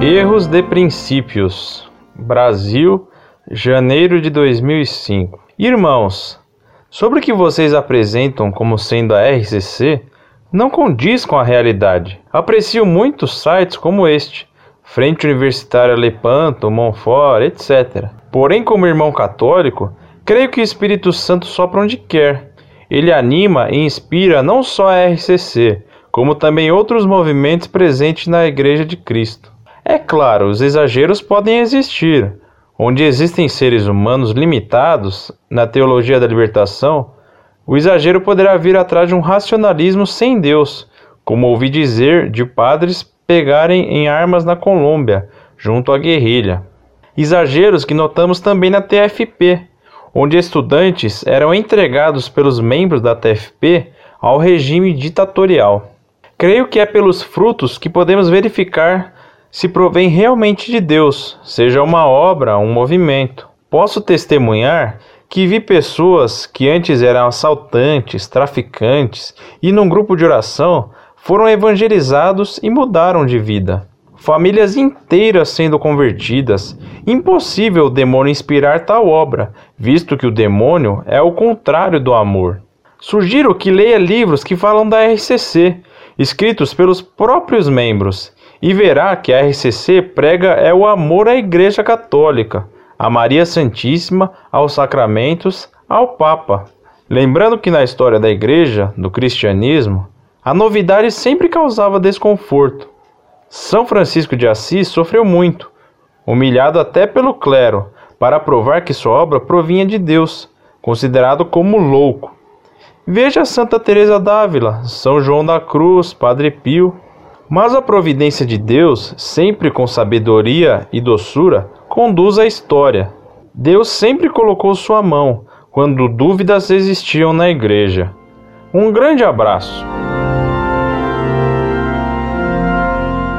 Erros de princípios. Brasil, janeiro de 2005. Irmãos, sobre o que vocês apresentam como sendo a RCC não condiz com a realidade. Aprecio muitos sites como este, Frente Universitária Lepanto, Monfort, etc. Porém, como irmão católico, creio que o Espírito Santo sopra onde quer. Ele anima e inspira não só a RCC, como também outros movimentos presentes na Igreja de Cristo. É claro, os exageros podem existir. Onde existem seres humanos limitados, na teologia da libertação, o exagero poderá vir atrás de um racionalismo sem Deus, como ouvi dizer de padres pegarem em armas na Colômbia, junto à guerrilha. Exageros que notamos também na TFP, onde estudantes eram entregados pelos membros da TFP ao regime ditatorial. Creio que é pelos frutos que podemos verificar se provém realmente de Deus, seja uma obra, um movimento. Posso testemunhar que vi pessoas que antes eram assaltantes, traficantes e num grupo de oração foram evangelizados e mudaram de vida. Famílias inteiras sendo convertidas. Impossível o demônio inspirar tal obra, visto que o demônio é o contrário do amor. Sugiro que leia livros que falam da RCC, escritos pelos próprios membros, e verá que a RCC prega é o amor à Igreja Católica, a Maria Santíssima, aos sacramentos, ao Papa. Lembrando que na história da Igreja, do cristianismo, a novidade sempre causava desconforto. São Francisco de Assis sofreu muito, humilhado até pelo clero, para provar que sua obra provinha de Deus, considerado como louco. Veja Santa Teresa d'Ávila, São João da Cruz, Padre Pio, mas a providência de Deus, sempre com sabedoria e doçura, conduz a história. Deus sempre colocou sua mão quando dúvidas existiam na igreja. Um grande abraço.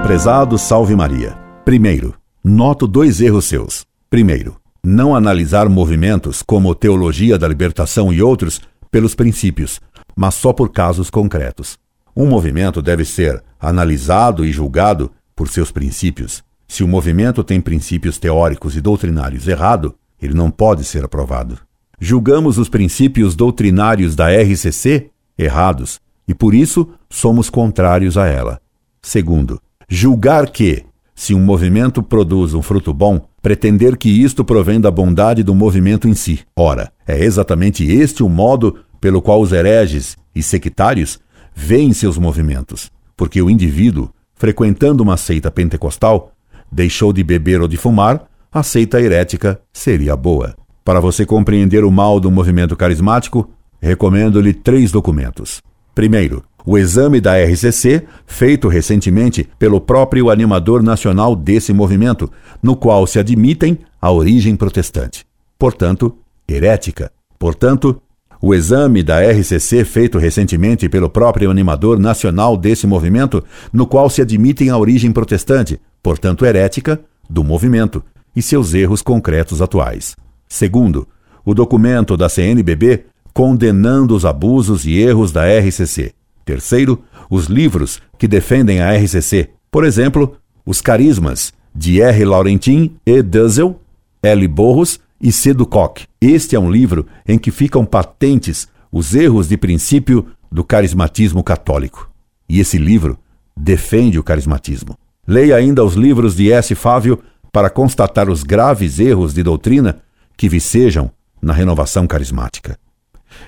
Prezado Salve Maria. Primeiro, noto dois erros seus. Primeiro, não analisar movimentos como Teologia da Libertação e outros pelos princípios, mas só por casos concretos. Um movimento deve ser analisado e julgado por seus princípios. Se o movimento tem princípios teóricos e doutrinários errado, ele não pode ser aprovado. Julgamos os princípios doutrinários da RCC errados e por isso somos contrários a ela. Segundo, julgar que, se um movimento produz um fruto bom, pretender que isto provém da bondade do movimento em si. Ora, é exatamente este o modo pelo qual os hereges e sectários veem seus movimentos, porque o indivíduo, frequentando uma seita pentecostal, deixou de beber ou de fumar, a seita herética seria boa. Para você compreender o mal do movimento carismático, recomendo-lhe três documentos. Primeiro, o exame da RCC, feito recentemente pelo próprio animador nacional desse movimento, no qual se admitem a origem protestante, portanto, herética. Portanto, o exame da RCC feito recentemente pelo próprio animador nacional desse movimento, no qual se admitem a origem protestante, portanto herética, do movimento e seus erros concretos atuais. Segundo, o documento da CNBB condenando os abusos e erros da RCC. Terceiro, os livros que defendem a RCC, por exemplo, Os Carismas, de R. Laurentin e Dussel, L. Borros e Cedo Koch. Este é um livro em que ficam patentes os erros de princípio do carismatismo católico. E esse livro defende o carismatismo. Leia ainda os livros de S. Fávio para constatar os graves erros de doutrina que vicejam na renovação carismática.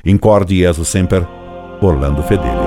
Incorde Jesus Semper, Orlando Fedeli.